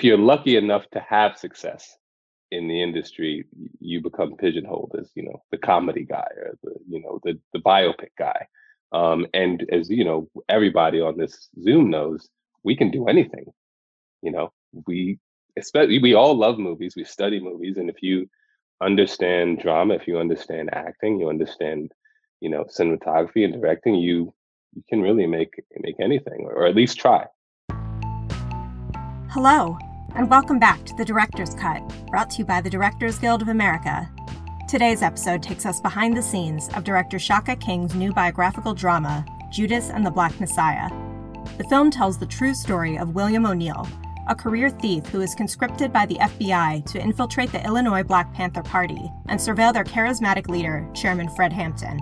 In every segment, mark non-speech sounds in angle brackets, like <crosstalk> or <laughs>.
if you're lucky enough to have success in the industry, you become pigeonholed as you know the comedy guy or the you know the the biopic guy. Um, and as you know, everybody on this Zoom knows, we can do anything. You know, we especially we all love movies. We study movies, and if you understand drama, if you understand acting, you understand you know cinematography and directing, you you can really make make anything, or at least try. Hello, and welcome back to The Director's Cut, brought to you by the Directors Guild of America. Today's episode takes us behind the scenes of director Shaka King's new biographical drama, Judas and the Black Messiah. The film tells the true story of William O'Neal, a career thief who is conscripted by the FBI to infiltrate the Illinois Black Panther Party and surveil their charismatic leader, Chairman Fred Hampton.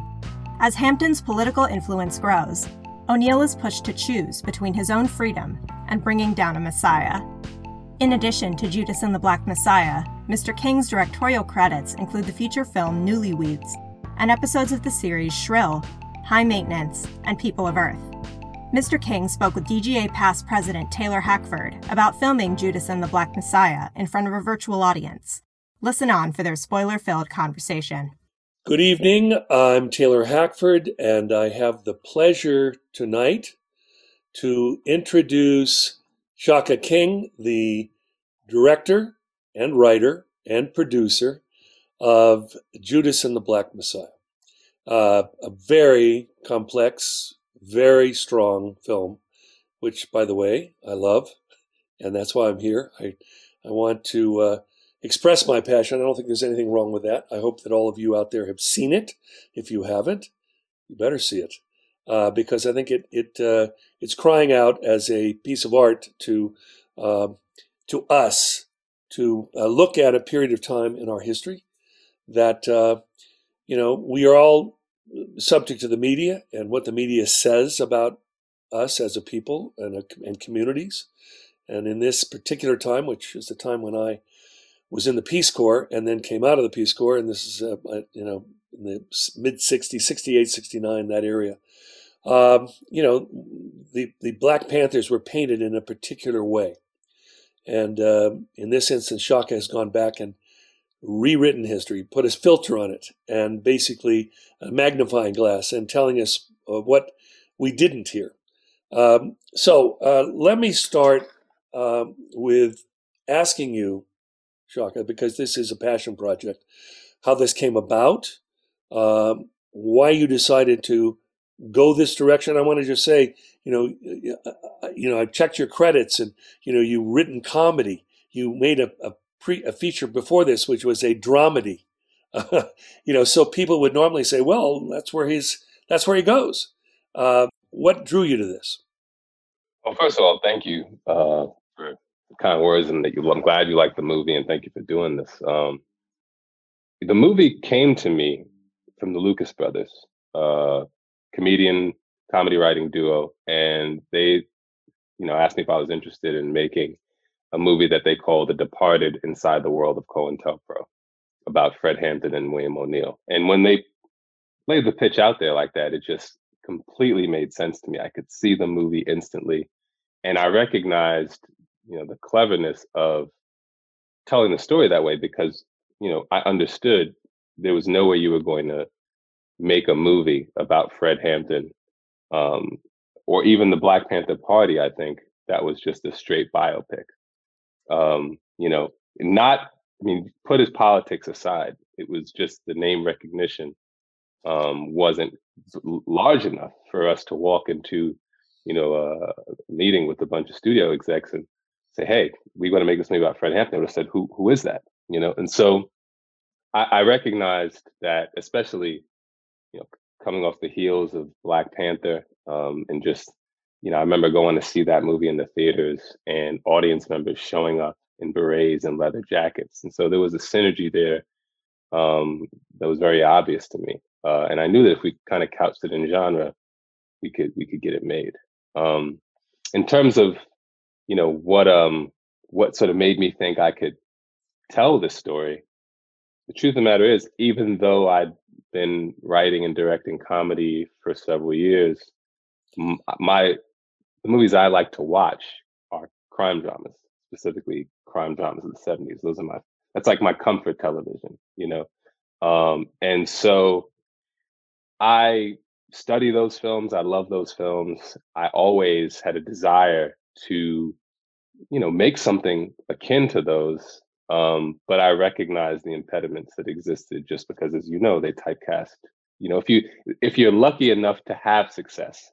As Hampton's political influence grows, O'Neal is pushed to choose between his own freedom and bringing down a Messiah. In addition to Judas and the Black Messiah, Mr. King's directorial credits include the feature film Newlyweds and episodes of the series Shrill, High Maintenance, and People of Earth. Mr. King spoke with DGA past president Taylor Hackford about filming Judas and the Black Messiah in front of a virtual audience. Listen on for their spoiler filled conversation. Good evening. I'm Taylor Hackford, and I have the pleasure tonight to introduce Shaka King, the director and writer and producer of Judas and the Black Messiah. Uh, a very complex, very strong film, which, by the way, I love, and that's why I'm here. I, I want to uh, express my passion. I don't think there's anything wrong with that. I hope that all of you out there have seen it. If you haven't, you better see it uh, because I think it it uh, it's crying out as a piece of art to uh, to us to uh, look at a period of time in our history that uh, you know we are all subject to the media and what the media says about us as a people and, and communities. And in this particular time, which is the time when I was in the Peace Corps and then came out of the Peace Corps, and this is, uh, you know, in the mid 60s, 68, 69, that area. Um, you know, the, the Black Panthers were painted in a particular way. And uh, in this instance, Shaka has gone back and rewritten history, put a filter on it, and basically a magnifying glass and telling us uh, what we didn't hear. Um, so uh, let me start um, with asking you, Shaka, because this is a passion project, how this came about, um, why you decided to go this direction. I want to just say, you know, uh, uh, you know, I've checked your credits, and you know, you've written comedy. You made a, a pre a feature before this, which was a dramedy. <laughs> you know, so people would normally say, "Well, that's where he's that's where he goes." Uh, what drew you to this? Well, first of all, thank you uh, for the kind words, and that you. I'm glad you like the movie, and thank you for doing this. Um, the movie came to me from the Lucas brothers. Uh, comedian comedy writing duo, and they, you know, asked me if I was interested in making a movie that they call The Departed Inside the World of COINTELPRO about Fred Hampton and William O'Neal. And when they laid the pitch out there like that, it just completely made sense to me. I could see the movie instantly. And I recognized, you know, the cleverness of telling the story that way because, you know, I understood there was no way you were going to make a movie about Fred Hampton, um, or even the Black Panther Party. I think that was just a straight biopic. Um, you know, not. I mean, put his politics aside. It was just the name recognition um, wasn't large enough for us to walk into, you know, a meeting with a bunch of studio execs and say, "Hey, we want to make this movie about Fred Hampton." Would have said, "Who who is that?" You know, and so I recognized that, especially you know, coming off the heels of Black Panther, um, and just, you know, I remember going to see that movie in the theaters and audience members showing up in berets and leather jackets, and so there was a synergy there um, that was very obvious to me, uh, and I knew that if we kind of couched it in genre, we could we could get it made. Um, in terms of, you know, what um what sort of made me think I could tell this story. The truth of the matter is, even though I'd been writing and directing comedy for several years, my the movies I like to watch are crime dramas specifically crime dramas of the 70s. Those are my that's like my comfort television, you know. Um, and so I study those films. I love those films. I always had a desire to, you know, make something akin to those. Um, but I recognize the impediments that existed just because, as you know, they typecast. You know, if you if you're lucky enough to have success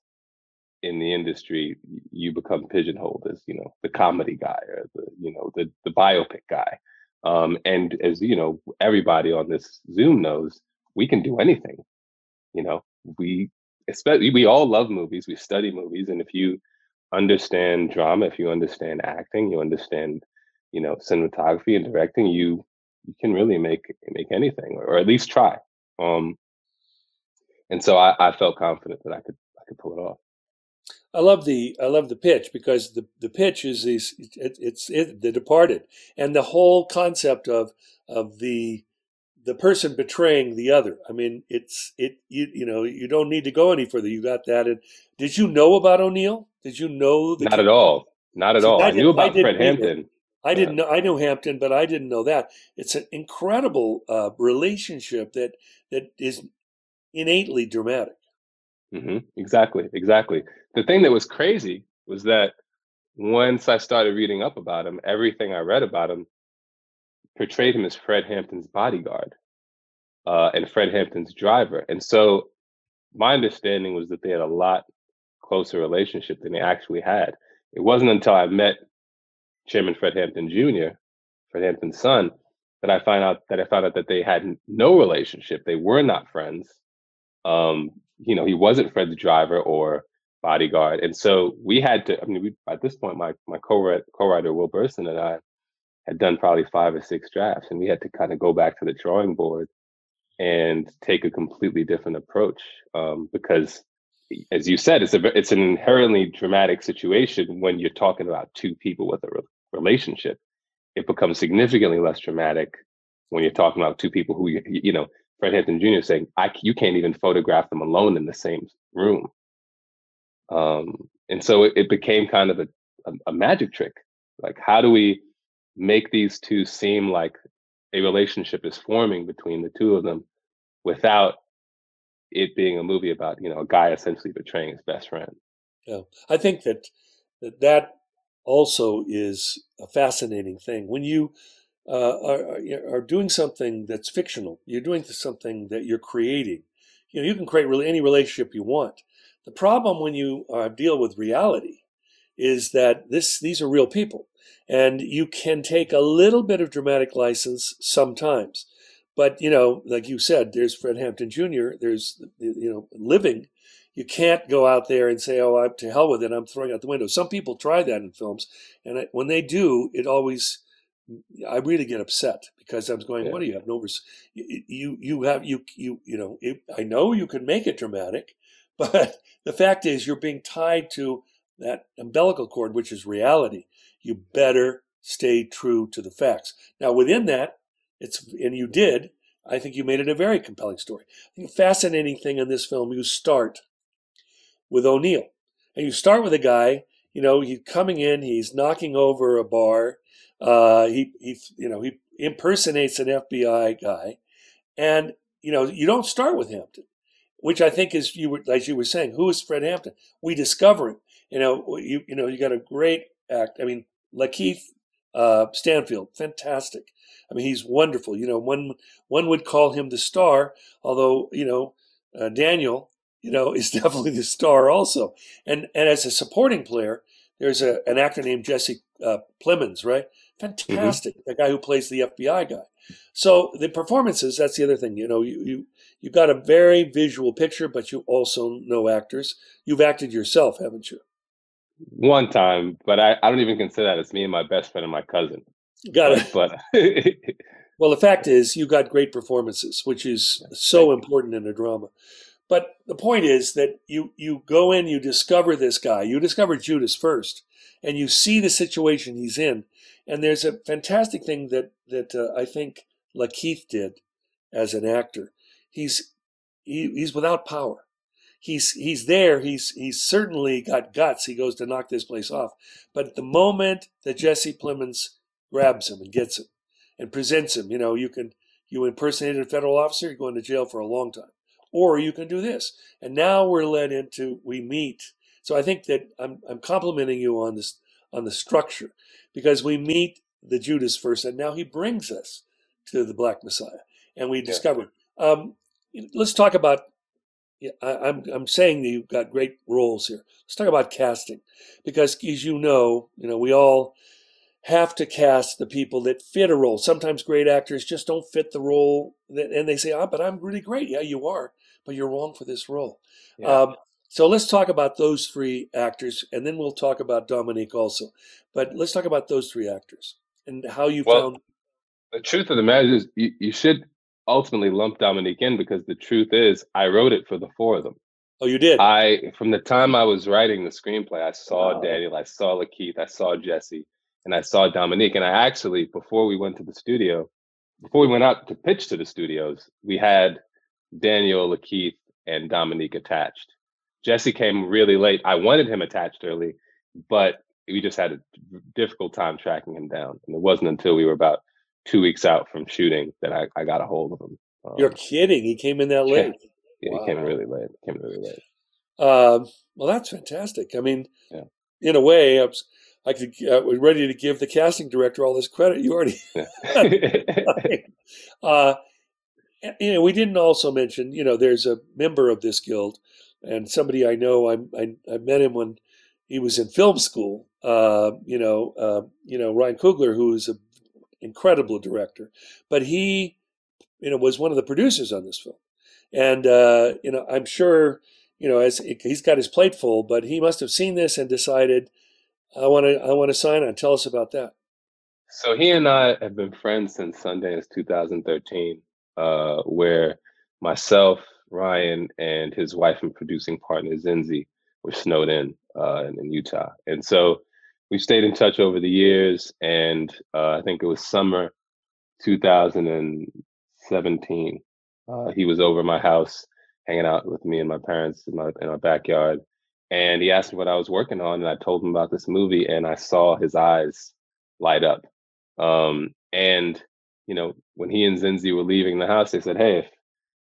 in the industry, you become pigeonholed as you know the comedy guy or the you know the the biopic guy. Um, and as you know, everybody on this Zoom knows, we can do anything. You know, we especially we all love movies. We study movies, and if you understand drama, if you understand acting, you understand, you know, cinematography and directing, you you can really make make anything, or, at least try. Um, and so I, I felt confident that I could I could pull it off. I love the I love the pitch because the the pitch is these it, it's it, the Departed and the whole concept of of the the person betraying the other. I mean, it's it you you know you don't need to go any further. You got that. And did you know about O'Neal? Did you know? Not at all. Not at all. I, knew about Fred Hampton. I didn't know. I knew Hampton, but I didn't know that. It's an incredible uh, relationship that that is innately dramatic. Mm-hmm. Exactly. Exactly the thing that was crazy was that once I started reading up about him, everything I read about him portrayed him as Fred Hampton's bodyguard uh, and Fred Hampton's driver. And so my understanding was that they had a lot closer relationship than they actually had. It wasn't until I met Chairman Fred Hampton Jr., Fred Hampton's son, that I find out that I found out that they had no relationship. They were not friends. Um, you know, he wasn't Fred's driver or bodyguard. And so we had to, I mean, we, at this point, my, my co-writer, co-writer, Will Berson and I had done probably five or six drafts and we had to kind of go back to the drawing board and take a completely different approach um, because as you said, it's a it's an inherently dramatic situation when you're talking about two people with a relationship. It becomes significantly less dramatic when you're talking about two people who you, you know Fred Hampton Jr. saying, "I you can't even photograph them alone in the same room." Um, and so it, it became kind of a, a, a magic trick. Like, how do we make these two seem like a relationship is forming between the two of them without it being a movie about you know a guy essentially betraying his best friend yeah i think that that, that also is a fascinating thing when you uh, are, are doing something that's fictional you're doing something that you're creating you know you can create really any relationship you want the problem when you uh, deal with reality is that this these are real people, and you can take a little bit of dramatic license sometimes. But you know, like you said, there's Fred Hampton Jr. There's you know living. You can't go out there and say, "Oh, I'm to hell with it. I'm throwing out the window." Some people try that in films, and I, when they do, it always I really get upset because I'm going, yeah. "What do you have no you, you have you you you know? It, I know you can make it dramatic, <laughs> but the fact is, you're being tied to that umbilical cord, which is reality. You better stay true to the facts. Now, within that, it's and you did. I think you made it a very compelling story. A fascinating thing in this film, you start with O'Neal, and you start with a guy. You know, he's coming in, he's knocking over a bar. Uh, he, he, you know, he impersonates an FBI guy, and you know, you don't start with Hampton which I think is you were as you were saying, who is Fred Hampton? We discover him. You know, you you know, you got a great act. I mean, Lakeith uh, Stanfield, fantastic. I mean, he's wonderful. You know, one one would call him the star, although you know uh, Daniel, you know, is <laughs> definitely the star also. And and as a supporting player, there's a, an actor named Jesse uh, Plemons, right? Mm-hmm. Fantastic, mm-hmm. the guy who plays the FBI guy. So the performances, that's the other thing. You know, you, you you've got a very visual picture, but you also know actors. You've acted yourself, haven't you? One time, but I, I don't even consider that. It's me and my best friend and my cousin. Got it. But <laughs> well, the fact is, you got great performances, which is so important in a drama. But the point is that you you go in, you discover this guy. You discover Judas first, and you see the situation he's in. And there's a fantastic thing that that uh, I think Lakeith did as an actor. He's he, he's without power. he's he's there. He's he's certainly got guts. He goes to knock this place off. But at the moment that Jesse Plemons grabs him and gets him and presents him, you know, you can you impersonated a federal officer, you're going to jail for a long time. Or you can do this. And now we're led into we meet. So I think that I'm I'm complimenting you on this on the structure because we meet the Judas first, and now he brings us to the Black Messiah, and we yeah. discover. Um, let's talk about. I, I'm I'm saying that you've got great roles here. Let's talk about casting, because as you know, you know we all have to cast the people that fit a role. Sometimes great actors just don't fit the role, and they say, "Ah, oh, but I'm really great." Yeah, you are, but you're wrong for this role. Yeah. Um, so let's talk about those three actors, and then we'll talk about Dominique also. But let's talk about those three actors and how you well, found. The truth of the matter is, you, you should ultimately lump Dominique in because the truth is, I wrote it for the four of them. Oh, you did. I from the time I was writing the screenplay, I saw Daniel, I saw Lakeith, I saw Jesse, and I saw Dominique. And I actually, before we went to the studio, before we went out to pitch to the studios, we had Daniel, Lakeith, and Dominique attached. Jesse came really late. I wanted him attached early, but we just had a difficult time tracking him down. And it wasn't until we were about two weeks out from shooting that I, I got a hold of him. Um, You're kidding. He came in that late. Yeah, wow. he came really late. Came really late. Um, well, that's fantastic. I mean, yeah. in a way, I was, I could, I was ready to give the casting director all this credit. You already, <laughs> <laughs> uh, you know, we didn't also mention, you know, there's a member of this guild and somebody I know, I, I, I met him when he was in film school. Uh, you know, uh, you know Ryan Coogler, who is an incredible director, but he, you know, was one of the producers on this film, and uh, you know, I'm sure, you know, as he's got his plate full, but he must have seen this and decided, I want to, I want to sign on. Tell us about that. So he and I have been friends since Sundance 2013, uh, where myself, Ryan, and his wife and producing partner Zinzi were snowed in uh, in, Utah. And so we stayed in touch over the years. And uh, I think it was summer 2017. Uh, he was over my house hanging out with me and my parents in my in our backyard. And he asked me what I was working on, and I told him about this movie, and I saw his eyes light up. Um, and you know, when he and Zinzi were leaving the house, they said, "Hey, if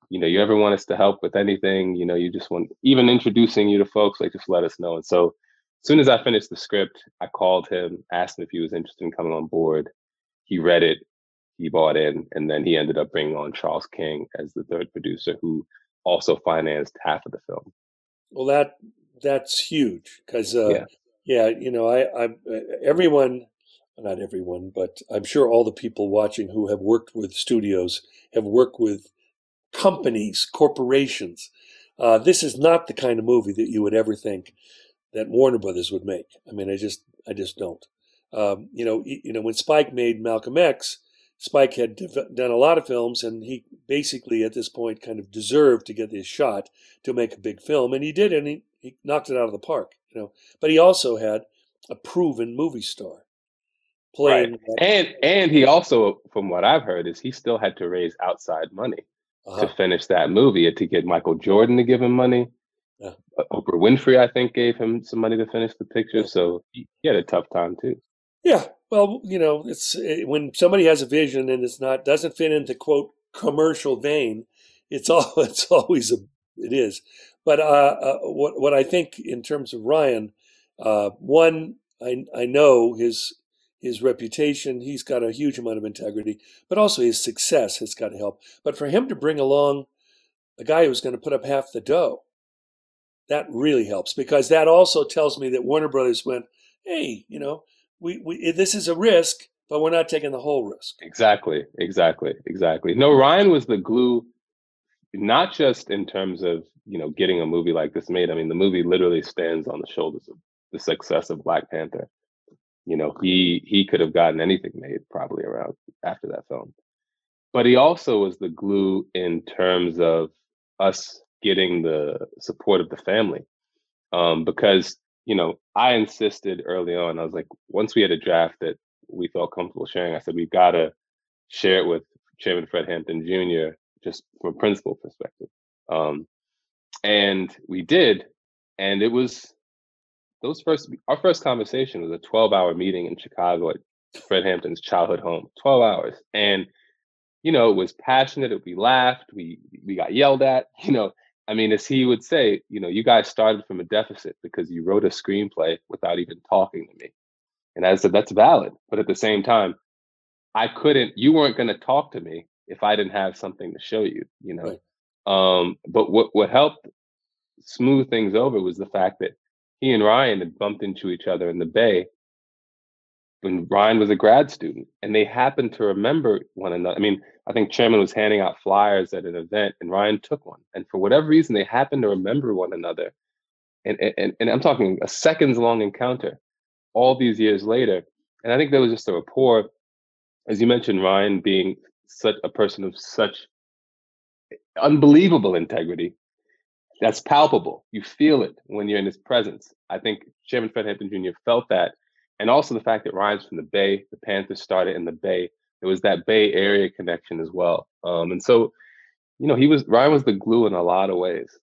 you know you ever want us to help with anything you know you just want even introducing you to folks like just let us know. And so as soon as i finished the script i called him asked him if he was interested in coming on board. He read it he bought in and then he ended up bringing on charles king as the third producer who also financed half of the film. Well that that's huge because uh, yeah. yeah you know i i everyone not everyone but i'm sure all the people watching who have worked with studios have worked with companies, corporations. Uh, this is not the kind of movie that you would ever think that Warner Brothers would make. I mean, I just, I just don't. Um, you know, you know, when Spike made Malcolm X, Spike had done a lot of films, and he basically at this point kind of deserved to get his shot to make a big film, and he did, and he, he knocked it out of the park. You know, but he also had a proven movie star playing, right. and and he also, from what I've heard, is he still had to raise outside money uh-huh. to finish that movie to get Michael Jordan to give him money. Yeah. Oprah Winfrey, I think, gave him some money to finish the picture. Yeah. So he, he had a tough time too. Yeah. Well, you know, it's it, eh, when somebody has a vision and it's not doesn't fit into quote commercial vein. It's all <laughs> it's always a it is. But uh, uh, what what I think in terms of Ryan, uh, one I I know his his reputation. He's got a huge amount of integrity, but also his success has got to help. But for him to bring along a guy who's going to put up half the dough, that really helps because that also tells me that Warner Brothers went, hey, you know, we, we eh, this is a risk, but we're not taking the whole risk. Exactly, exactly, exactly. No, Ryan was the glue, not just in terms of you know getting a movie like this made. I mean, the movie literally stands on the shoulders of the success of Black Panther you know, he he could have gotten anything made probably around after that film. But he also was the glue in terms of us getting the support of the family. Um, because, you know, I insisted early on, I was like, once we had a draft that we felt comfortable sharing, I said, we've got to share it with Chairman Fred Hampton Jr., just from a principal perspective. Um, and we did, and it was those first our first conversation was a 12 hour meeting in Chicago at Fred Hampton's childhood home. 12 hours, and you know, it was passionate. We laughed. We we got yelled at. <laughs> You know, I mean, as he would say, you know, you guys started from a deficit because you wrote a screenplay without even talking to me. And I said, that's valid. But at the same time, I couldn't, you weren't going to talk to me if I didn't have something to show you, you know. Right. Um, but what, what helped smooth things over was the fact that he and Ryan had bumped into each other in the Bay when Ryan was a grad student, and they happened to remember one another. I mean, I think Chairman was handing out flyers at an event, and Ryan took one, and for whatever reason, they happened to remember one another. And and and I'm talking a seconds long encounter, all these years later, and I think there was just a rapport. As you mentioned, Ryan being such a person of such eh, unbelievable integrity, that's palpable. You feel it when you're in his presence. I think Chairman Fred Hampton Jr. felt that and also the fact that Ryan's from the Bay, the Panthers started in the Bay. It was that Bay Area connection as well. Um, and so, you know, he was Ryan was the glue in a lot of ways.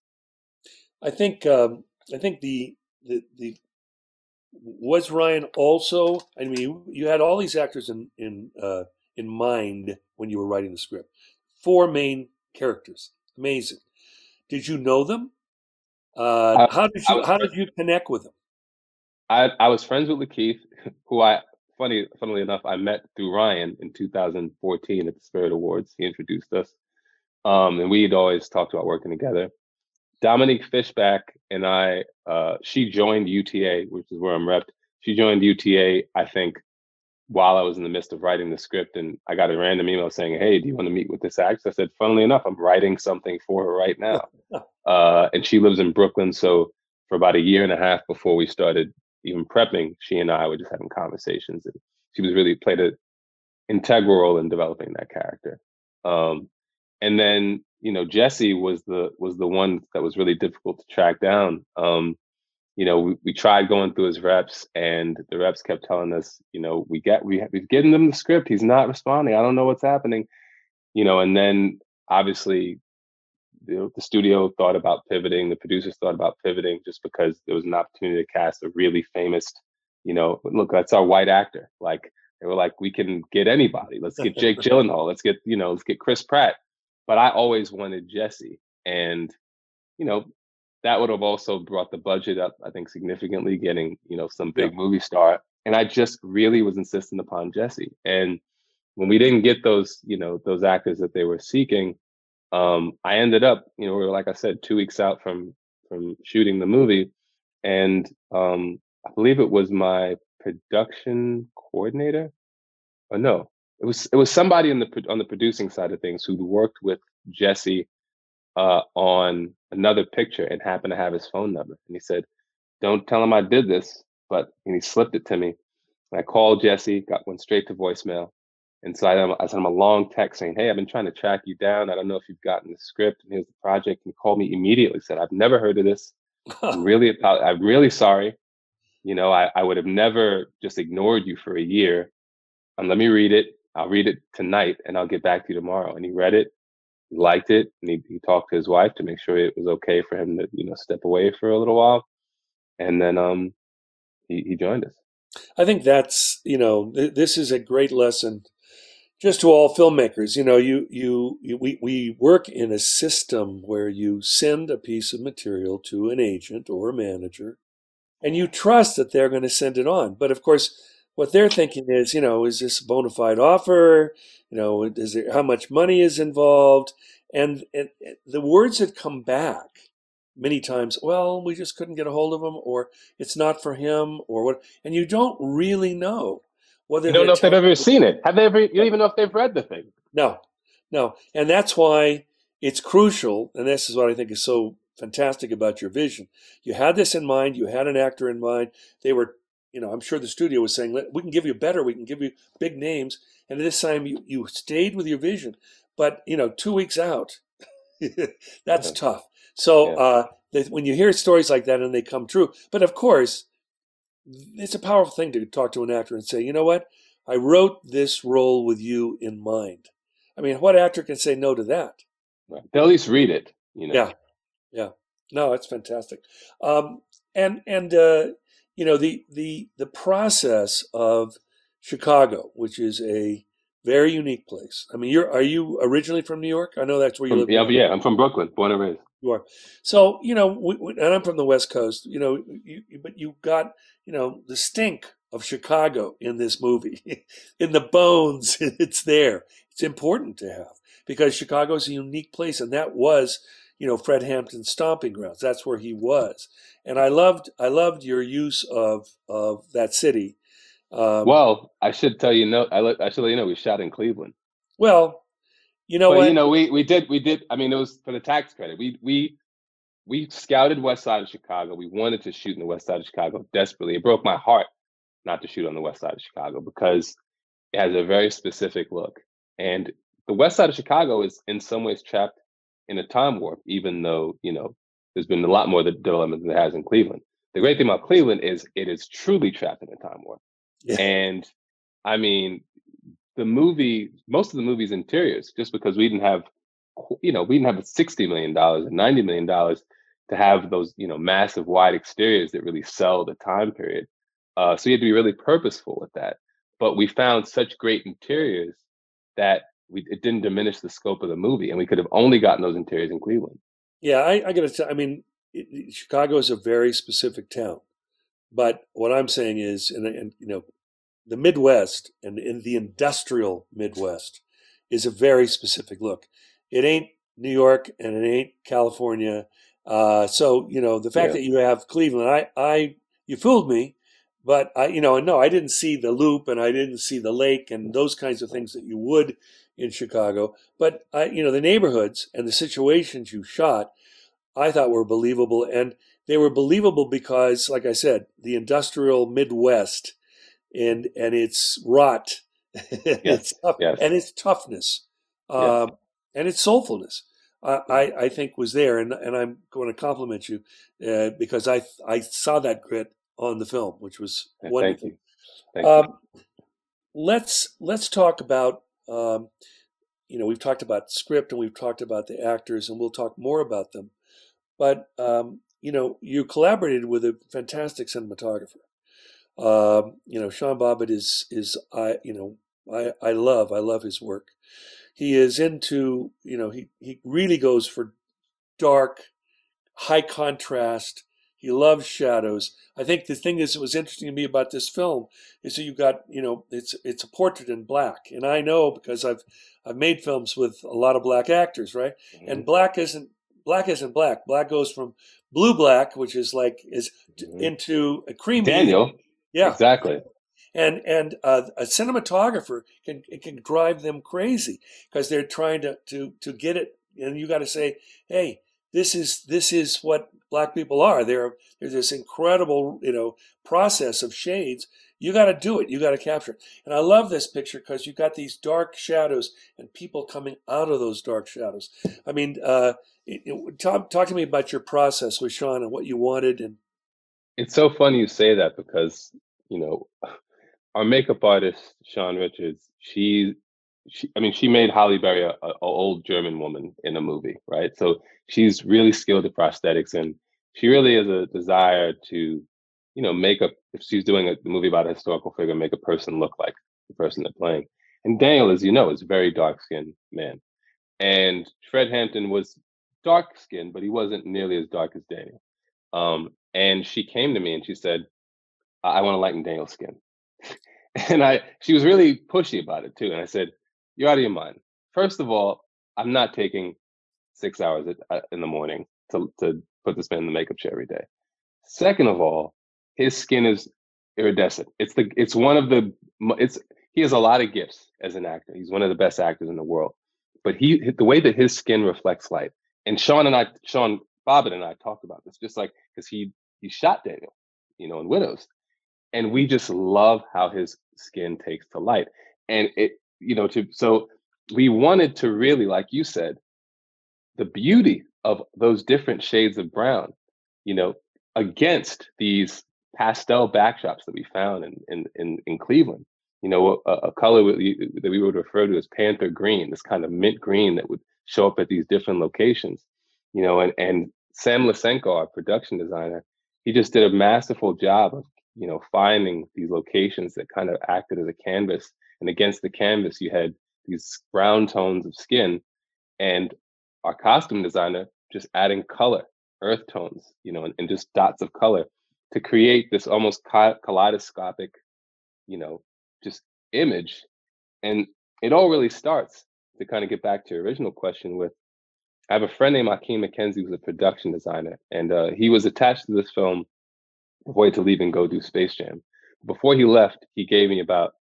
I think um, I think the the the was Ryan also. I mean, you, had all these actors in in uh, in mind when you were writing the script. Four main characters, amazing. Did you know them? Uh, how did you how did you connect with them? I I was friends with Lakeith, <laughs> who I funny funnily enough I met through Ryan in 2014 at the Spirit Awards. He introduced us, um, and we'd always talked about working together. Dominique Fishback and I, uh, she joined UTA, which is where I'm repped. She joined UTA, I think, while I was in the midst of writing the script, and I got a random email saying, "Hey, do you want to meet with this actress?" I said, "Funnily enough, I'm writing something for her right <laughs> now," uh, and she lives in Brooklyn. So for about a year and a half before we started even prepping, she and I were just having conversations, and she was really played an integral role in developing that character. Um, and then you know Jesse was the was the one that was really difficult to track down. Um, you know, we, we tried going through his reps, and the reps kept telling us, you know, we get we we've given him the script, he's not responding. I don't know what's happening. You know, and then obviously the, the studio thought about pivoting, the producers thought about pivoting just because there was an opportunity to cast a really famous, you know, look, that's our white actor. Like they were like, we can get anybody. Let's get Jake <laughs> Gyllenhaal. Let's get, you know, let's get Chris Pratt. But I always wanted Jesse. And, you know, that would have also brought the budget up, I think, significantly, getting, you know, some big yeah. movie star. And I just really was insistent upon Jesse. And when we didn't get those, you know, those actors that they were seeking, um, I ended up, you know, we were like I said, two weeks out from from shooting the movie, and um, I believe it was my production coordinator. Oh no, it was it was somebody in the on the producing side of things who'd worked with Jesse uh, on another picture and happened to have his phone number, and he said, "Don't tell him I did this," but and he slipped it to me. And I called Jesse, got went straight to voicemail, and so I, I sent him a long text saying, Hey, I've been trying to track you down. I don't know if you've gotten the script and here's the project. And he called me immediately, said, I've never heard of this. I'm <laughs> really, about, I'm really sorry. You know, I, I would have never just ignored you for a year. And let me read it. I'll read it tonight and I'll get back to you tomorrow. And he read it, liked it, and he, he talked to his wife to make sure it was okay for him to, you know, step away for a little while. And then um, he, he joined us. I think that's, you know, th- this is a great lesson just to all filmmakers, you know, you, you, you, we, we work in a system where you send a piece of material to an agent or a manager and you trust that they're going to send it on. But of course, what they're thinking is, you know, is this a bona fide offer? You know, is there, how much money is involved? And, and, the words that come back many times, well, we just couldn't get a hold of him, or it's not for him, or what, and you don't really know. Whether you don't know if they've ever seen it. Have they ever? You don't even know if they've read the thing. No, no, and that's why it's crucial. And this is what I think is so fantastic about your vision. You had this in mind. You had an actor in mind. They were, you know, I'm sure the studio was saying, "We can give you better. We can give you big names." And this time, you you stayed with your vision. But you know, two weeks out, <laughs> that's yeah. tough. So yeah. uh, when you hear stories like that and they come true, but of course it's a powerful thing to talk to an actor and say, you know what, I wrote this role with you in mind. I mean, what actor can say no to that? Right. They'll at least read it. You know. Yeah, yeah, No, it's fantastic. Um, and and uh, you know the the the process of Chicago, which is a very unique place. I mean, you're are you originally from New York? I know that's where you From, live. yeah, yeah, I'm from Brooklyn, born and raised. You are. So you know, we, we- and I'm from the West Coast. You know, you- but you got you know the stink of Chicago in this movie, <laughs> in the bones. <laughs> It's there. It's important to have because Chicago is a unique place, and that was you know Fred Hampton's stomping grounds. That's where he was, and I loved I loved your use of of that city. Um, Well, I should tell you, no, I, let, I should let you know we shot in Cleveland. well, you know but what? you know, we we did we did. I mean, it was for the tax credit. We we we scouted west side of Chicago. We wanted to shoot in the west side of Chicago desperately. It broke my heart not to shoot on the west side of Chicago because it has a very specific look. And the west side of Chicago is in some ways trapped in a time warp, even though you know there's been a lot more development than there has in Cleveland. The great thing about Cleveland is it is truly trapped in a time warp. Yeah. And I mean, the movie, most of the movie's interiors, just because we didn't have, you know, we didn't have sixty million dollars and ninety million dollars to have those, you know, massive wide exteriors that really sell the time period. Uh, so you had to be really purposeful with that. But we found such great interiors that we it didn't diminish the scope of the movie, and we could have only gotten those interiors in Cleveland. Yeah, I, I got to tell. I mean, it, Chicago is a very specific town, but what I'm saying is, and, and you know, the Midwest and in the industrial Midwest is a very specific look. It ain't New York and it ain't California. Uh, so you know, the fact Yeah. that you have Cleveland, I, I, you fooled me, but I, you know, no, I didn't see the loop and I didn't see the lake and those kinds of things that you would in Chicago. But I, you know, the neighborhoods and the situations you shot, I thought were believable, and they were believable because, like I said, the industrial Midwest and and its rot, <laughs> and its tough, yes. and its toughness, Yes. um, and its soulfulness. I, I, think was there, and and I'm going to compliment you uh, because I I saw that grit on the film, which was wonderful. Thank you. Thank you. Um, let's let's talk about um, you know we've talked about script and we've talked about the actors and we'll talk more about them. But um, you know you collaborated with a fantastic cinematographer. Um, you know Sean Bobbitt is is I you know I I love I love his work. He is into you know he he really goes for dark, high contrast. He loves shadows. I think the thing is, that was interesting to me about this film is that you've got you know it's it's a portrait in black, and I know because I've I've made films with a lot of black actors, right? Mhm. And black isn't black isn't black. Black goes from blue black, which is like is Mhm. into a creamy. Daniel, yeah, exactly. and and uh, a cinematographer can it can drive them crazy because they're trying to to to get it, and you got to say, hey, this is this is what black people are. They're there's this incredible you know process of shades. You got to do it. You got to capture it. And I love this picture because you got these dark shadows and people coming out of those dark shadows. I mean, uh, it, it, talk talk to me about your process with Sean and what you wanted and It's so funny you say that because you know our makeup artist Siân Richards. She, she I mean, she made Halle Berry a, a, old German woman in a movie, right? So she's really skilled at prosthetics, and she really has a desire to, you know, make a if she's doing a movie about a historical figure, make a person look like the person they're playing. And Daniel, as you know, is a very dark skinned man, and Fred Hampton was dark skinned, but he wasn't nearly as dark as Daniel. Um, and she came to me and she said, I, I want to lighten Daniel's skin. <laughs> and I she was really pushy about it too. And I said, You're out of your mind. First of all, I'm not taking six hours uh, in the morning to, to put this man in the makeup chair every day. Second of all, his skin is iridescent. It's the it's one of the it's he has a lot of gifts as an actor. He's one of the best actors in the world. But he the way that his skin reflects light. And Sean and I, Sean Bobbitt and I talked about this, just like because he he shot Daniel, you know, in Widows, and we just love how his skin takes to light, and it, you know, to so we wanted to really, like you said, the beauty of those different shades of brown, you know, against these pastel backdrops that we found in in in, in Cleveland. You know, a, a color that we would refer to as panther green, this kind of mint green that would show up at these different locations. You know, and and Sam Lisenco, our production designer, he just did a masterful job of you know finding these locations that kind of acted as a canvas, and against the canvas you had these brown tones of skin, and our costume designer just adding color, earth tones, you know, and, and just dots of color to create this almost kaleidoscopic, you know, just image. And it all really starts to kind of get back to your original question with I have a friend named Akin McKenzie who's a production designer, and uh, he was attached to this film had to leave and go do Space Jam. Before he left, he gave me about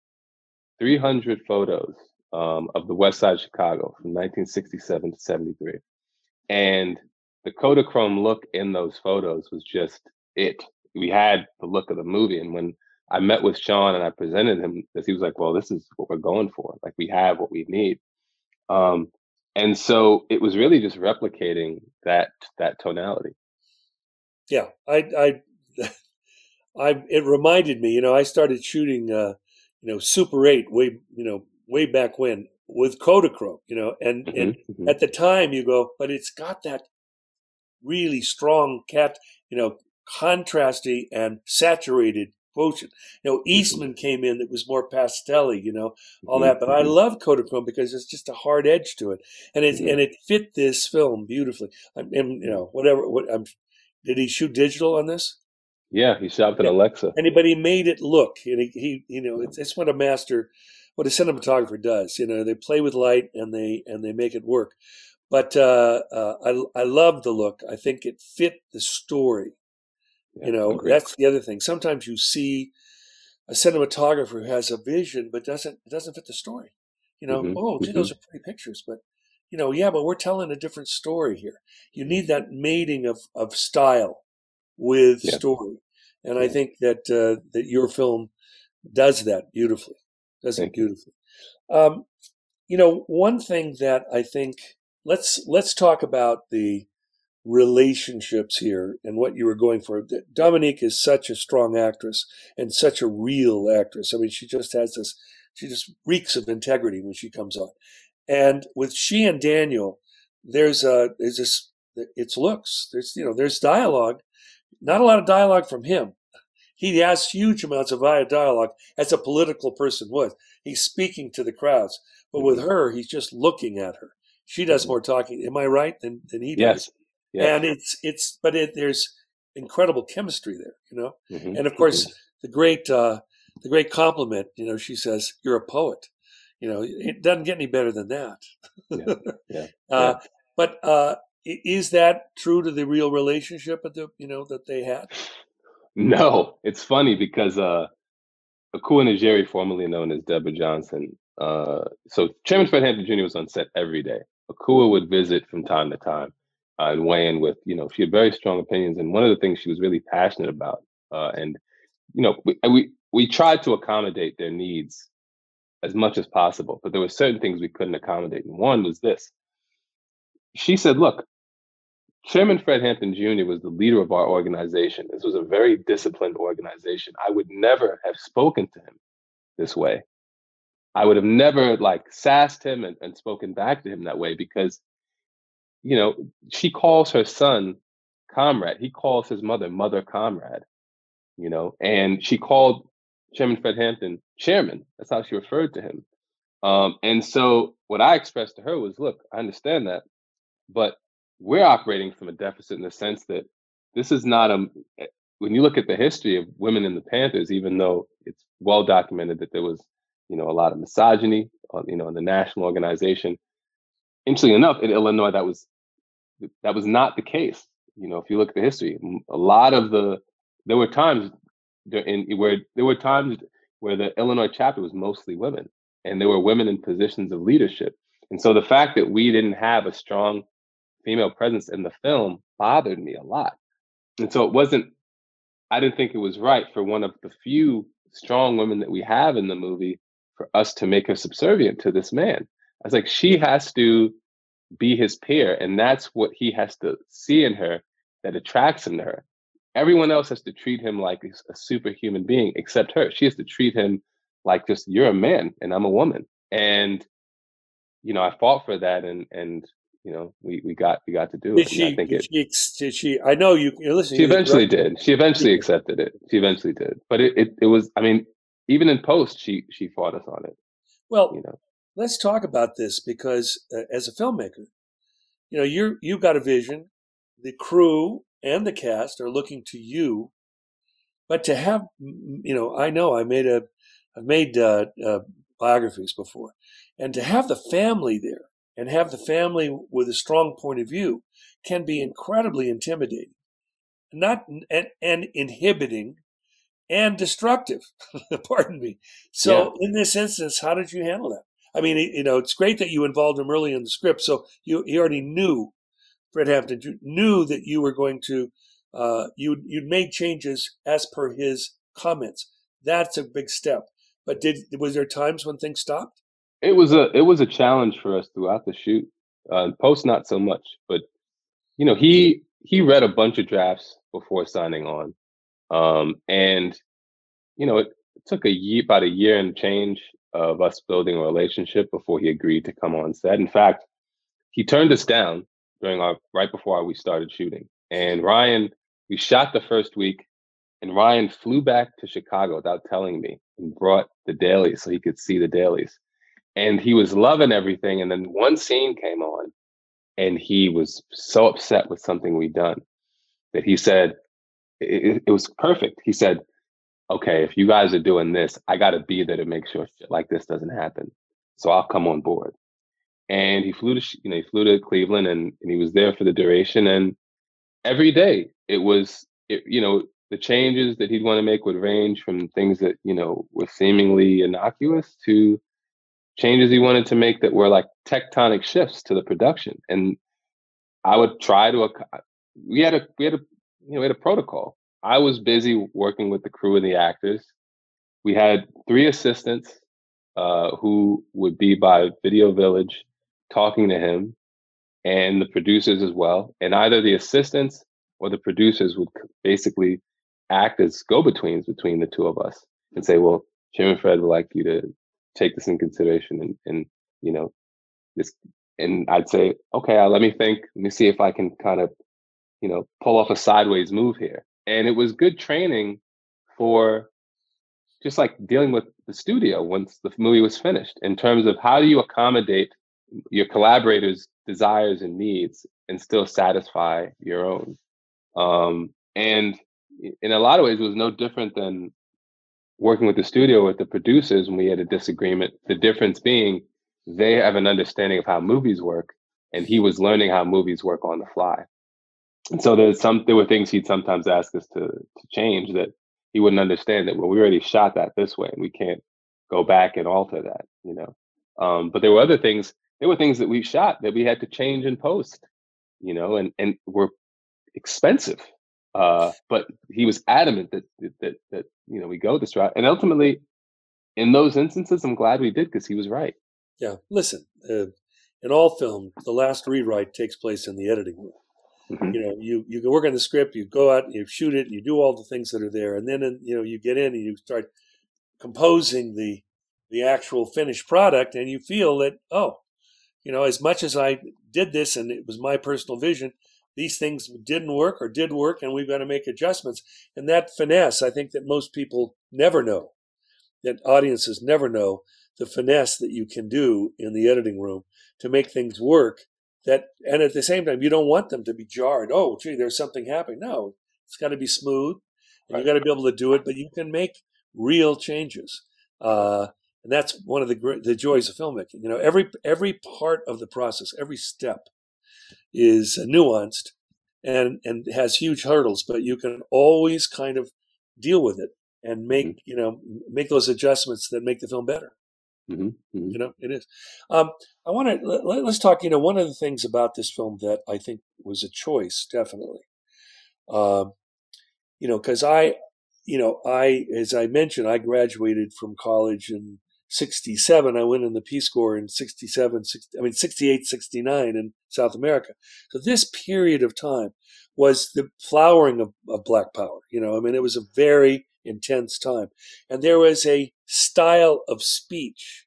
300 photos um, of the West Side of Chicago from 1967 to 73, and the Kodachrome look in those photos was just it. We had the look of the movie, and when I met with Sean and I presented him this, he was like, "Well, this is what we're going for. Like, we have what we need." Um, and so it was really just replicating that that tonality yeah i i <laughs> i it reminded me you know i started shooting uh you know super 8 way you know way back when with kodachrome you know and mm-hmm, and mm-hmm. at the time you go but it's got that really strong cat you know contrasty and saturated quotient. You know, mm-hmm. Eastman came in that was more pastelly, you know, all that. But I mm-hmm. love Kodachrome because it's just a hard edge to it, and it and it fit this film beautifully. And, and you know, whatever. What I'm, did he shoot digital on this? Yeah, he shot with Alexa. Anybody made it look, and he, he you know, it's, it's what a master, what a cinematographer does. You know, they play with light and they and they make it work. But uh, uh, I I love the look. I think it fit the story you know, agreed. that's the other thing. Sometimes you see a cinematographer who has a vision but doesn't it doesn't fit the story. You know, mm-hmm. oh, gee, mm-hmm. those are pretty pictures, but you know, yeah, but we're telling a different story here. You need that mating of of style with yeah. story, and yeah. I think that uh, that your film does that beautifully. Does Thank it beautifully. Um, you know, one thing that I think let's let's talk about the relationships here and what you were going for. Dominique is such a strong actress and such a real actress. I mean, she just has this, she just reeks of integrity when she comes on. And with she and Daniel, there's a, there's this, it's looks, there's, you know, there's dialogue, not a lot of dialogue from him. He has huge amounts of dialogue as a political person would. He's speaking to the crowds, but with mm-hmm. her, he's just looking at her. She does mm-hmm. more talking. Am I right? Than, than he does. Yes. Yeah. And it's it's but it, there's incredible chemistry there, you know. Mm-hmm. And of course, mm-hmm. the great uh, the great compliment, you know, she says, "You're a poet." You know, it doesn't get any better than that. yeah. <laughs> Yeah. uh, but uh, is that true to the real relationship that the, you know that they had? No, it's funny because uh, Akua Njeri, formerly known as Deborah Johnson, uh, so Chairman Fred Hampton Jr. was on set every day. Akua would visit from time to time uh, and weigh in with, you know, she had very strong opinions. And one of the things she was really passionate about, uh, and, you know, we, we, we tried to accommodate their needs as much as possible, but there were certain things we couldn't accommodate. And one was this. She said, look, Chairman Fred Hampton Jr. was the leader of our organization. This was a very disciplined organization. I would never have spoken to him this way. I would have never like sassed him and, and spoken back to him that way because you know, she calls her son comrade. He calls his mother mother comrade, you know, and she called Chairman Fred Hampton chairman. That's how she referred to him. Um, and so what I expressed to her was, look, I understand that, but we're operating from a deficit in the sense that this is not a eh, when you look at the history of women in the Panthers, even though it's well documented that there was, you know, a lot of misogyny, you know, in the national organization, interestingly enough, in Illinois, that was that was not the case. You know, if you look at the history, a lot of the there were times in where there were times where the Illinois chapter was mostly women, and there were women in positions of leadership. And so the fact that we didn't have a strong female presence in the film bothered me a lot. And so it wasn't. I didn't think it was right for one of the few strong women that we have in the movie for us to make her subservient to this man. I was like, she has to be his peer. And that's what he has to see in her that attracts him to her. Everyone else has to treat him like a superhuman being except her. She has to treat him like just, you're a man and I'm a woman. And, you know, I fought for that. And, and, you know, we, we got we got to do did it. She, I think did, it, she, did she? I know you. You're listening. she eventually did. She eventually accepted it. She eventually did. But it, it, it was. I mean, even in post, she she fought us on it. Well, you know, let's talk about this because uh, as a filmmaker, you know, you're you've got a vision. The crew and the cast are looking to you, but to have, you know, I know I made a, I've made uh, uh, biographies before, and to have the family there and have the family with a strong point of view can be incredibly intimidating, not and, and inhibiting and destructive. <laughs> Pardon me. So yeah. in this instance, how did you handle that? I mean, you know, it's great that you involved him early in the script, so you he already knew Fred Hampton you knew that you were going to uh, you you'd made changes as per his comments. That's a big step. But did was there times when things stopped? It was a it was a challenge for us throughout the shoot. Uh, post not so much, but you know he he read a bunch of drafts before signing on, um, and you know it, it took a year about a year and change of us building a relationship before he agreed to come on set. In fact, he turned us down during our right before we started shooting, and Ryan we shot the first week, and Ryan flew back to Chicago without telling me and brought the dailies so he could see the dailies and he was loving everything. And then one scene came on, and he was so upset with something we'd done that he said it, it was perfect. He said, "Okay, if you guys are doing this, I got to be there to make sure shit like this doesn't happen. So I'll come on board." And he flew to you know he flew to Cleveland, and, and he was there for the duration. And every day it was it, you know the changes that he'd want to make would range from things that you know were seemingly innocuous to changes he wanted to make that were like tectonic shifts to the production. And I would try to. We had a we had a you know we had a protocol. I was busy working with the crew and the actors. We had three assistants uh, who would be by Video Village, talking to him, and the producers as well. And either the assistants or the producers would basically act as go-betweens between the two of us and say, "Well, Jim and Fred would like you to take this in consideration and, and you know this and i'd say okay uh, let me think let me see if i can kind of you know pull off a sideways move here. And it was good training for just like dealing with the studio once the movie was finished in terms of how do you accommodate your collaborators desires and needs and still satisfy your own. Um, and in a lot of ways it was no different than working with the studio with the producers when we had a disagreement. The difference being they have an understanding of how movies work, and he was learning how movies work on the fly. And so there's some there were things he'd sometimes ask us to to change that he wouldn't understand that well we already shot that this way and we can't go back and alter that you know um, but there were other things there were things that we shot that we had to change in post you know and and were expensive uh, but he was adamant that, that that you know we go this route, and ultimately, in those instances, I'm glad we did because he was right. Yeah, listen, uh, in all film, the last rewrite takes place in the editing room. Mm-hmm. You know, you you can work on the script, you go out, you shoot it, you do all the things that are there, and then in, you know you get in and you start composing the the actual finished product, and you feel that oh, you know, as much as I did this and it was my personal vision, these things didn't work or did work and we've got to make adjustments. And that finesse, I think that most people never know, that audiences never know the finesse that you can do in the editing room to make things work. That and at the same time, you don't want them to be jarred. Oh, gee, there's something happening. No, it's got to be smooth, and right. you got to be able to do it. But you can make real changes, uh, and that's one of the the joys of filmmaking. You know, every every part of the process, every step is nuanced and and has huge hurdles, but you can always kind of deal with it and make mm-hmm. you know make those adjustments that make the film better. Mm-hmm. Mm-hmm. You know, it is. Um, I want to let, us talk. You know, one of the things about this film that I think was a choice, definitely. Um, you know, because I, you know, I as I mentioned, I graduated from college in 67, I went in the Peace Corps in 67, 60, I mean, 68, 69 in South America. So this period of time was the flowering of, of Black Power. You know, I mean, it was a very intense time. And there was a style of speech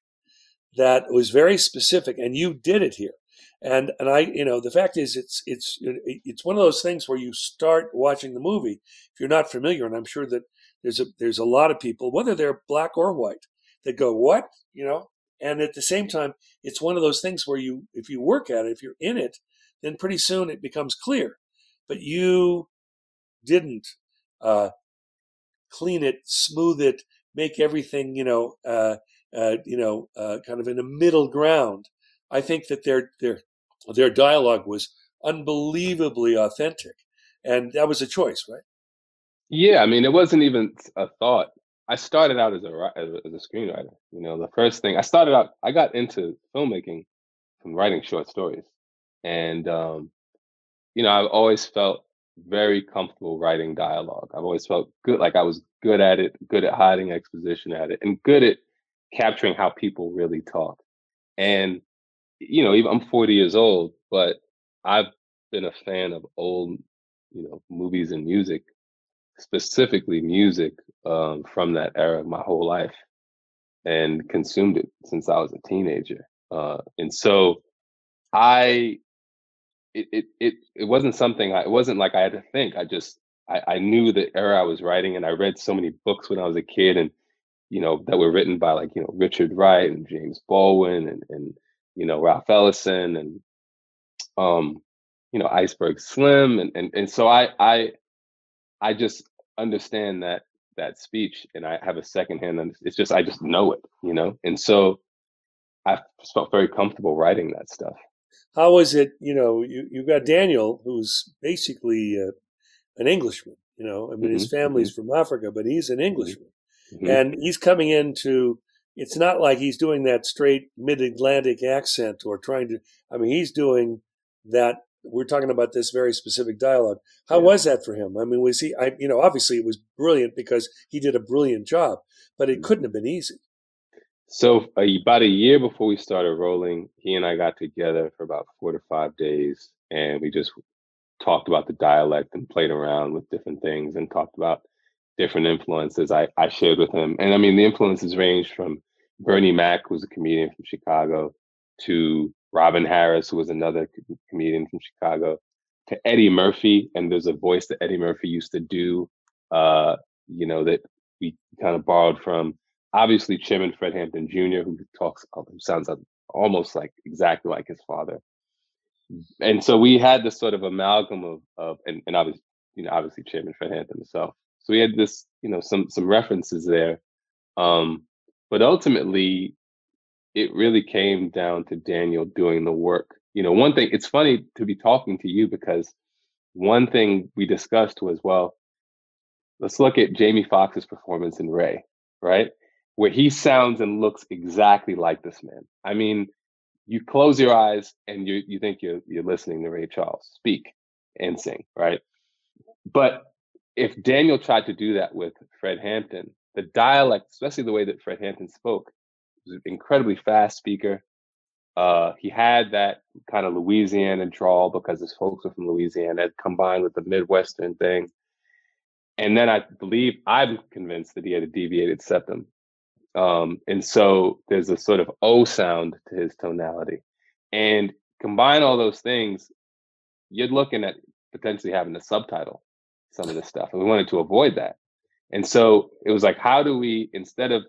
that was very specific, and you did it here. And and I, you know, the fact is, it's it's it's one of those things where you start watching the movie if you're not familiar, and I'm sure that there's a there's a lot of people, whether they're black or white, that go, "What?" You know, and at the same time, it's one of those things where you, if you work at it, if you're in it, then pretty soon it becomes clear. But you didn't uh, clean it, smooth it, make everything, you know, uh, uh, you know, uh, kind of in a middle ground. I think that their their their dialogue was unbelievably authentic, and that was a choice, right? Yeah, I mean, it wasn't even a thought. I started out as a as a, screenwriter. You know, the first thing I started out, I got into filmmaking from writing short stories, and um, you know, I've always felt very comfortable writing dialogue. I've always felt good, like I was good at it, good at hiding exposition at it, and good at capturing how people really talk. And you know, even I'm 40 years old, but I've been a fan of old, you know, movies and music, specifically music um, from that era my whole life, and consumed it since I was a teenager. Uh, and so, I, it, it, it, it wasn't something. I, it wasn't like I had to think. I just, I, I knew the era I was writing, and I read so many books when I was a kid, and you know, that were written by like, you know, Richard Wright and James Baldwin and, and you know, Ralph Ellison and um, you know, Iceberg Slim. And and and so I I I just understand that that speech and I have a secondhand and it's just I just know it, you know? And so I felt very comfortable writing that stuff. How was it, you know, you, you got Daniel, who's basically uh, an Englishman, you know, I mean, mm-hmm. his family's mm-hmm. from Africa, but he's an mm-hmm. Englishman. Mm-hmm. And he's coming into, it's not like he's doing that straight mid Atlantic accent or trying to, I mean, he's doing that. We're talking about this very specific dialogue. How yeah. was that for him? I mean, was he, I, you know, obviously it was brilliant because he did a brilliant job, but it mm-hmm. couldn't have been easy. So uh, about a year before we started rolling, he and I got together for about four to five days, and we just talked about the dialect and played around with different things and talked about different influences I, I shared with him. And I mean, the influences range from Bernie Mac, who's a comedian from Chicago, to Robin Harris, who was another comedian from Chicago, to Eddie Murphy. And there's a voice that Eddie Murphy used to do, uh, you know, that we kind of borrowed from. Obviously, Chairman Fred Hampton Jr., who talks, who sounds almost like exactly like his father. And so we had this sort of amalgam of, of and, and obviously, you know, obviously Chairman Fred Hampton himself, so we had this, you know, some some references there. Um, but ultimately, it really came down to Daniel doing the work. You know, one thing, it's funny to be talking to you because one thing we discussed was, well, let's look at Jamie Foxx's performance in Ray, right? Where he sounds and looks exactly like this man. I mean, you close your eyes and you you think you're you're listening to Ray Charles speak and sing, right? But if Daniel tried to do that with Fred Hampton, the dialect, especially the way that Fred Hampton spoke, was an incredibly fast speaker. Uh, he had that kind of Louisiana drawl because his folks were from Louisiana, combined with the Midwestern thing. And then I believe I'm convinced that he had a deviated septum. Um, and so there's a sort of O sound to his tonality. And combine all those things, you're looking at potentially having a subtitle some of this stuff. And we wanted to avoid that. And so it was like, how do we, instead of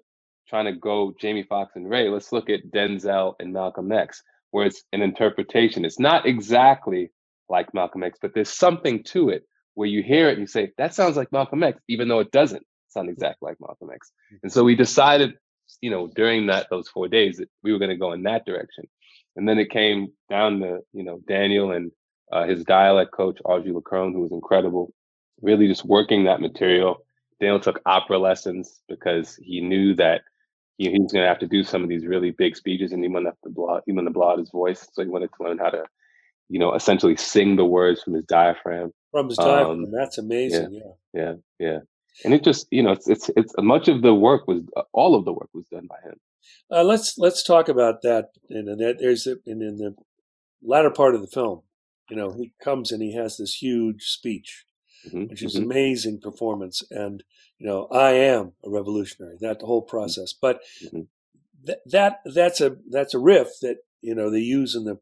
trying to go Jamie Foxx and Ray, let's look at Denzel and Malcolm X, where it's an interpretation. It's not exactly like Malcolm X, but there's something to it where you hear it and you say, that sounds like Malcolm X, even though it doesn't sound exactly like Malcolm X. And so we decided, you know, during that those four days that we were going to go in that direction. And then it came down to, you know, Daniel and uh, his dialect coach, Audrey LaCrone, who was incredible, really just working that material. Daniel took opera lessons because he knew that he, he was going to have to do some of these really big speeches, and he wanted to blow he wanted to blow out his voice, so he wanted to learn how to, you know, essentially sing the words from his diaphragm. From his diaphragm, um, that's amazing. Yeah, yeah, yeah, yeah. And it just, you know, it's it's it's much of the work was all of the work was done by him. Uh, let's let's talk about that. And, that there's a, and in the latter part of the film, you know, he comes and he has this huge speech mm-hmm, which is mm-hmm. amazing performance. And you know, I am a revolutionary. That whole mm-hmm. process, but mm-hmm. th- that that's a that's a riff that you know they use in the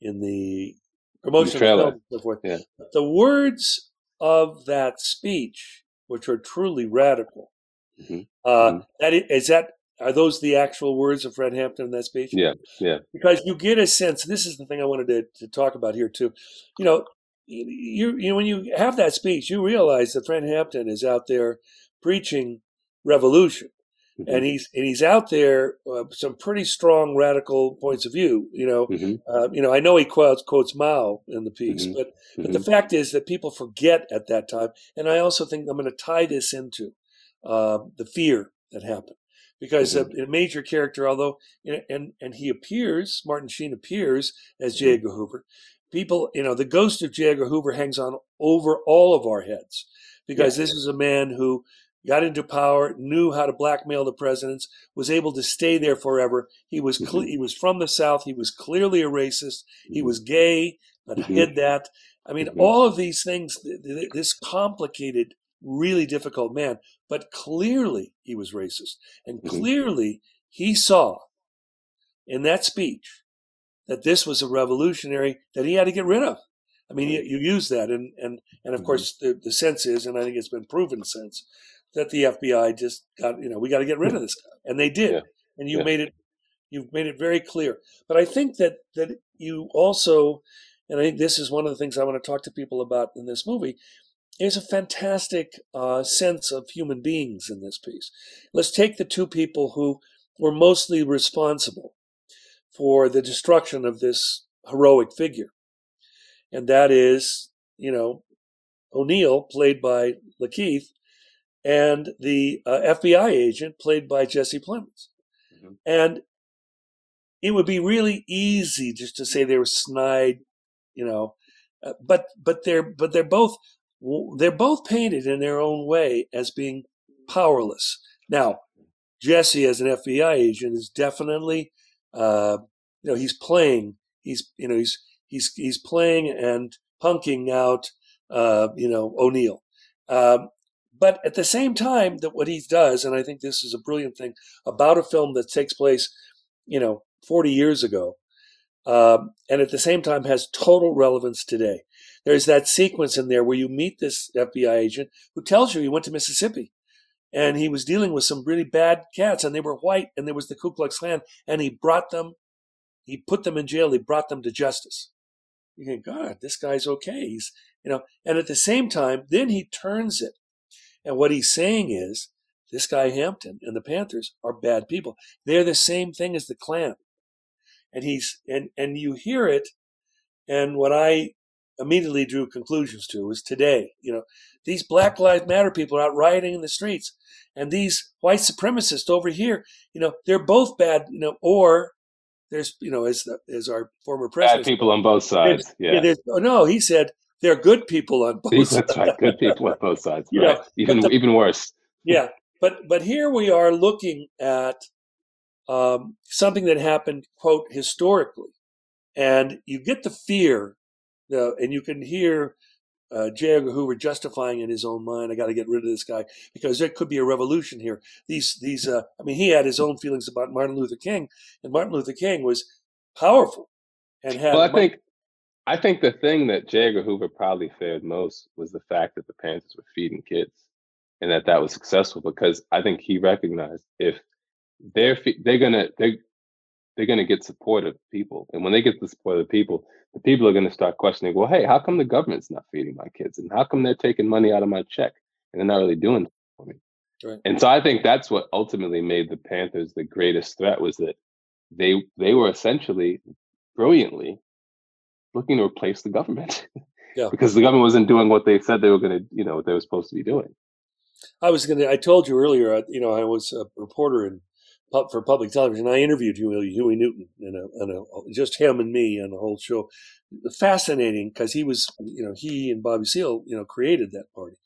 in the promotion trailer. the and so forth. Yeah. But the words of that speech, which are truly radical, Mhm. uh, Mhm. that is that are those the actual words of Fred Hampton in that speech? Yeah, yeah. because you get a sense. This is the thing I wanted to, to talk about here too. You know, you, you know when you have that speech, you realize that Fred Hampton is out there preaching revolution, Mhm. and he's and he's out there uh, some pretty strong radical points of view. You know, Mhm. uh, you know I know he quotes quotes Mao in the piece, Mhm. but but the fact is that people forget at that time, and I also think I'm going to tie this into uh, the fear that happened because Mm-hmm. a, a major character, although you and and he appears, Martin Sheen appears as J. Mm-hmm. Edgar Hoover. People, you know, the ghost of J. Edgar Hoover hangs on over all of our heads because this is a man who got into power, knew how to blackmail the presidents, was able to stay there forever. He was cle- Mhm. he was from the South. He was clearly a racist. He Mhm. was gay, but Mhm. hid that. I mean, Mhm. all of these things. th- th- This complicated, really difficult man, but clearly he was racist, and Mhm. clearly he saw in that speech that this was a revolutionary that he had to get rid of. I mean, you, you use that, and and and of course the, the sense is, and I think it's been proven since that the FBI just got you know we got to get rid of this guy, and they did, Yeah. and you Yeah. made it you've made it very clear. But I think that that you also, and I think this is one of the things I want to talk to people about in this movie. Is a fantastic uh, sense of human beings in this piece. Let's take the two people who were mostly responsible for the destruction of this heroic figure. And that is, you know, O'Neal, played by Lakeith, and the uh, FBI agent, played by Jesse Plemons. Mhm. And it would be really easy just to say they were snide, you know, uh, but but they're but they're both they're both painted in their own way as being powerless. Now, Jesse, as an FBI agent, is definitely, uh, you know, he's playing. He's, you know, he's he's he's playing and punking out, uh, you know, O'Neal. Um, but at the same time, that what he does, and I think this is a brilliant thing about a film that takes place, you know, 40 years ago, um, and at the same time has total relevance today. There's that sequence in there where you meet this FBI agent who tells you he went to Mississippi and he was dealing with some really bad cats and they were white and there was the Ku Klux Klan and he brought them, he put them in jail, he brought them to justice. You think, God, this guy's okay. He's, you know, and at the same time, then he turns it. And what he's saying is, this guy Hampton and the Panthers are bad people. They're the same thing as the Klan. And he's, and, and you hear it. And what I immediately drew conclusions to was today, you know, these Black Lives Matter people are out rioting in the streets, and these white supremacists over here, you know, they're both bad, you know, or there's, you know, as the, as our former president, Bad people on both sides. yeah, Yeah. oh, no, he said they're good people on both sides. That's right. Good people on both sides. <laughs> Right. know, even the- even worse. yeah, but but here we are looking at um, something that happened, quote, historically, and you get the fear, uh, and you can hear uh, J. Edgar Hoover justifying in his own mind, "I got to get rid of this guy because there could be a revolution here." These these, uh, I mean, he had his own feelings about Martin Luther King, and Martin Luther King was powerful and had. Well, I think I think the thing that J. Edgar Hoover probably feared most was the fact that the Panthers were feeding kids, and that that was successful because I think he recognized if they're they're gonna they're they're gonna get support of people, and when they get the support of the people, the people are gonna start questioning. Well, hey, how come the government's not feeding my kids, and how come they're taking money out of my check and they're not really doing it for me? Right. And so I think that's what ultimately made the Panthers the greatest threat was that they they were essentially brilliantly looking to replace the government <laughs> Yeah. because the government wasn't doing what they said they were going to you know what they were supposed to be doing I was going to. I told you earlier. uh, You know, I was a reporter in for public television. I interviewed Huey, Huey Newton, and a, and a, just him and me on the whole show. Fascinating because he was, you know, he and Bobby Seale, you know, created that party,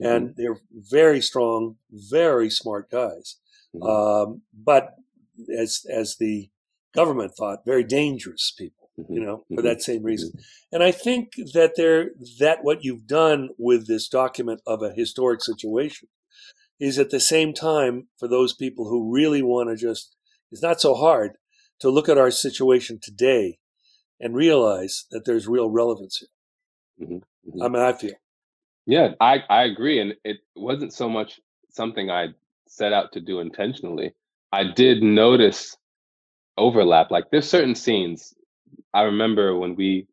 and they're very strong, very smart guys. Mhm. Um, but as as the government thought, very dangerous people. You Mhm. know, for Mhm. that same reason. And I think that there that what you've done with this document of a historic situation is at the same time for those people who really want to just it's not so hard to look at our situation today and realize that there's real relevance here. I mean, I feel. Yeah, I, I agree. And it wasn't so much something I set out to do intentionally. I did notice overlap. Like there's certain scenes. I remember when we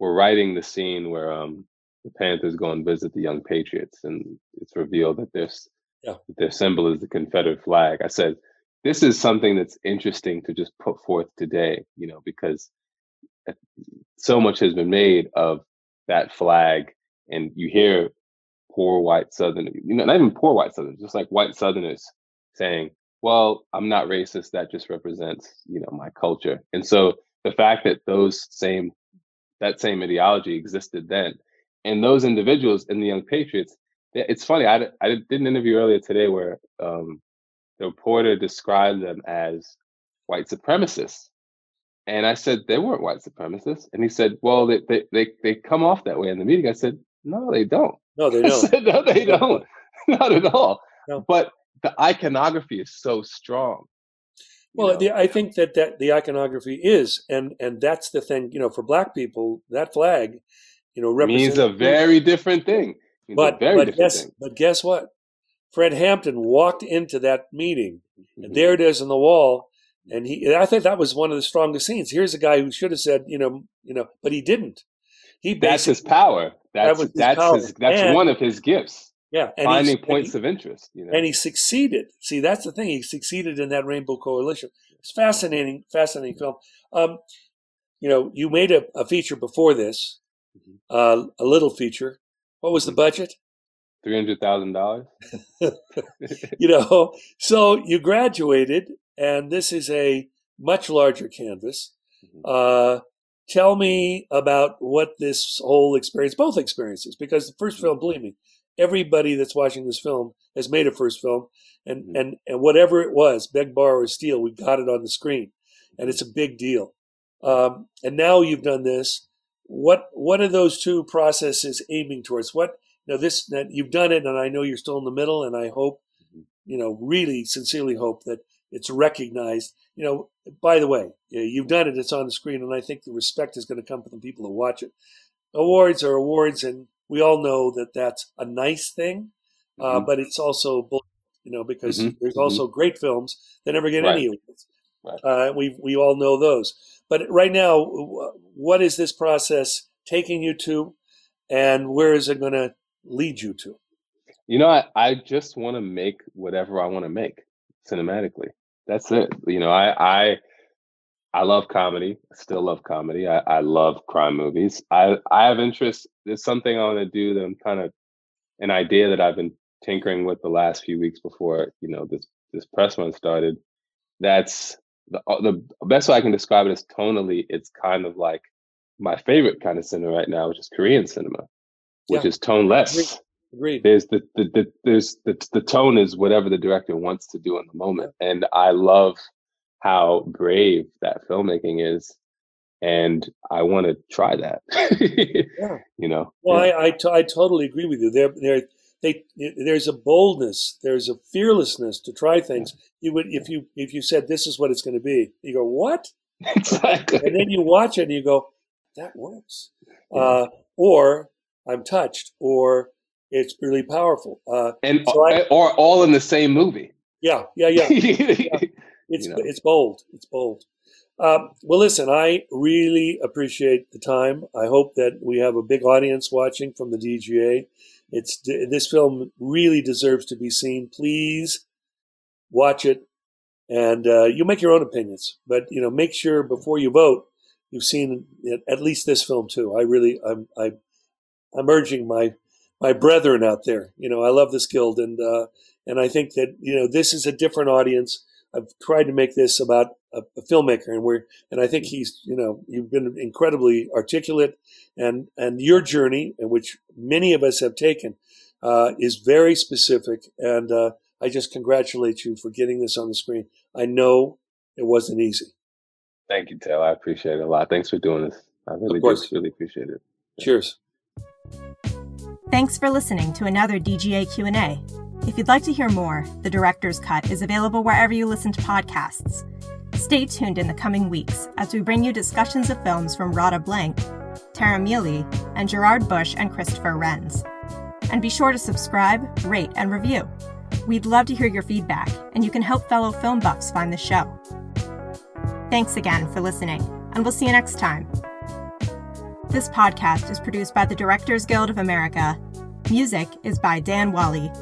were writing the scene where um the Panthers go and visit the young Patriots and it's revealed that there's Yeah. that their symbol is the Confederate flag. I said, this is something that's interesting to just put forth today, you know, because uh, so much has been made of that flag and you hear poor white southerners, you know, not even poor white southerners, just like white southerners saying, well, I'm not racist, that just represents, you know, my culture. And so the fact that those same that same ideology existed then and those individuals in the young patriots it's funny i, I did an interview earlier today where um, the reporter described them as white supremacists and i said they weren't white supremacists and he said well they, they, they, they come off that way in the meeting i said no they don't No, they <laughs> don't. said, no, they <laughs> don't. <laughs> Not at all. No. But the iconography is so strong. You Well, know? the, I think that, that the iconography is, and and that's the thing. You know, for Black people, that flag, you know, represents means a very different thing. Means But a very but different guess thing. but guess what? Fred Hampton walked into that meeting, and Mhm. there it is on the wall. And he, I think that was one of the strongest scenes. Here's a guy who should have said, you know, you know, but he didn't. He That's his power. That's was his that's power. his that's And- one of his gifts. Yeah, and finding he, points and of interest. You know. and he succeeded. See, that's the thing. He succeeded in that Rainbow Coalition. It's fascinating, fascinating film. Um, you know, you made a, a feature before this, Mhm. uh, a little feature. What was the budget? Three hundred thousand dollars. <laughs> you know so you graduated and this is a much larger canvas Mhm. uh, tell me about what this whole experience both experiences because the first film believe me everybody that's watching this film has made a first film and Mhm. and and whatever it was beg borrow or steal we got it on the screen and it's a big deal. Um, and now you've done this. What what are those two processes aiming towards? What now this that you've done it and i know you're still in the middle and i hope you know really sincerely hope that it's recognized. You know by the way you've done it it's on the screen and i think the respect is going to come from the people who watch it. Awards are awards and we all know that that's a nice thing uh, Mhm. but it's also bull- you know because Mhm, there's mhm. also great films that never get any awards Right. uh, we we all know those but right now what is this process taking you to and where is it going to lead you to You know, I, I just want to make whatever I want to make cinematically. That's it. You know, I I I love comedy. I still love comedy. I, I love crime movies. I I have interest. There's something I want to do that I'm kind of an idea that I've been tinkering with the last few weeks before you know this this press run started. That's the uh, the best way I can describe it is tonally. It's kind of like my favorite kind of cinema right now, which is Korean cinema, which Yeah. is toneless agreed there's the, the, the there's the, the tone is whatever the director wants to do in the moment and i love how brave that filmmaking is and i want to try that Yeah. <laughs> you know Well, yeah. I, I, t- I totally agree with you. There, there, they, there's a boldness, there's a fearlessness to try things. You would, if you, if you said this is what it's going to be, you go what? <laughs> exactly And then you watch it and you go, that works. Yeah. Uh, or I'm touched, or it's really powerful. Uh, and So I- or all in the same movie yeah, yeah, yeah. <laughs> It's You know. it's bold. It's bold. Um, well, listen, I really appreciate the time. I hope that we have a big audience watching from the DGA. It's this film really deserves to be seen. Please watch it, and uh, you make your own opinions. But you know, make sure before you vote, you've seen at least this film too. I really, I'm, I, I'm urging my my brethren out there. You know, I love this guild, and uh, and I think that you know this is a different audience. I've tried to make this about a, a filmmaker, and we're and I think he's you know you've been incredibly articulate, and and your journey, and which many of us have taken, uh, is very specific, and uh, I just congratulate you for getting this on the screen. I know it wasn't easy. thank you taylor i appreciate it a lot thanks for doing this i really do really appreciate it Cheers. Thanks for listening to another DGA Q&A. If you'd like to hear more, The Director's Cut is available wherever you listen to podcasts. Stay tuned in the coming weeks as we bring you discussions of films from Radha Blank, Tara Miele, and Gerard Bush and Christopher Renz. And be sure to subscribe, rate, and review. We'd love to hear your feedback, and you can help fellow film buffs find the show. Thanks again for listening, and we'll see you next time. This podcast is produced by the Directors Guild of America. Music is by Dan Wally